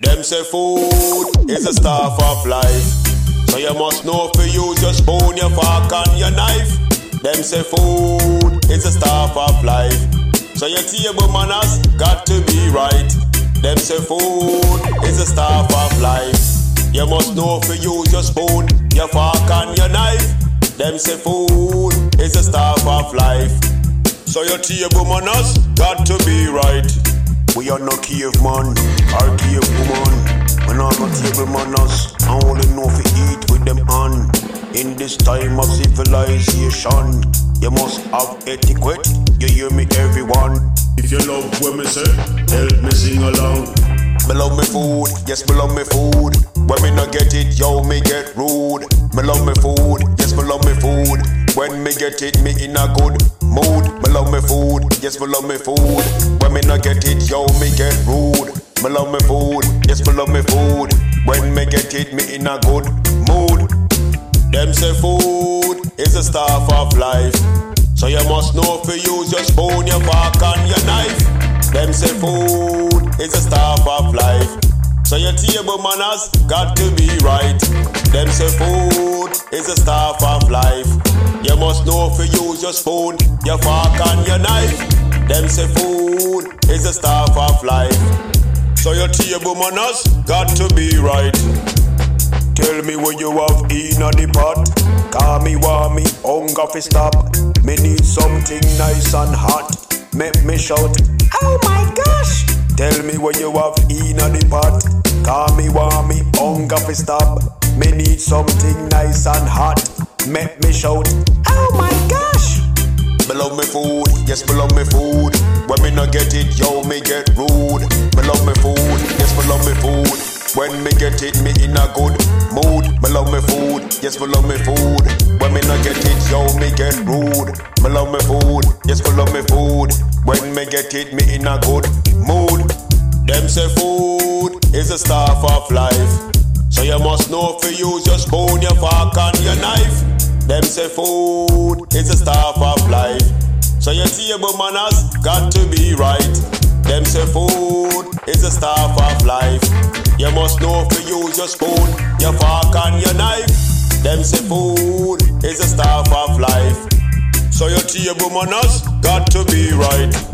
Them say food is a staff of life. So you must know if you use your spoon, your fork, and your knife. Them say food is a staff of life. So your table manners got to be right. Them say food is a staff of life. You must know if you use your spoon, your fork, and your knife. Them say food is a staff of life. So your table manners got to be right. We are no caveman or cave woman. We not no table manners. I only know if eat with them on. In this time of civilization, you must have etiquette. You hear me, everyone? If you love what me say, help me sing along. Me love me food, yes, me love me food. When me not get it, yo, me get rude. Me love me food, yes, me love me food. When me get it, me in a good mood. Me love me food, yes, me love me food. When me not get it, yo, me get rude. Me love me food, yes, me love me food. When me get it, me in a good mood. Them say food is a staff of life. So you must know if you use your spoon, your fork, and your knife. Them say food is a staff of life. So your table manners got to be right. Them say food is of life. You must know if you use your spoon, your fork, and your knife. Them say food is the staff of life. So your table manners got to be right. Tell me what you have in the pot. Call me, want me, hunger fi stop. Me need something nice and hot. Make me shout, oh my gosh. Tell me what you have in the pot. Call me, want me, hunger fi stop. Me need something nice and hot. Make me shout, oh my gosh. Me love me food, yes, me love me food. When me not get it, yo, me get rude. Me love me food, yes, me love me food. When me get it, me in a good mood. Me love me food, yes, me love me food. When me not get it, yo, me get rude. Me love me food, yes, me love me food. When me get it, me in a good mood. Them say food is a staff of life. Know if you your spoon, your fork, and your knife. Them say food is a staff of life. So your table manners got to be right. Them say food is a staff of life. You must know if you your spoon, your fork, and your knife. Them say food is a staff of life. So your table manners got to be right.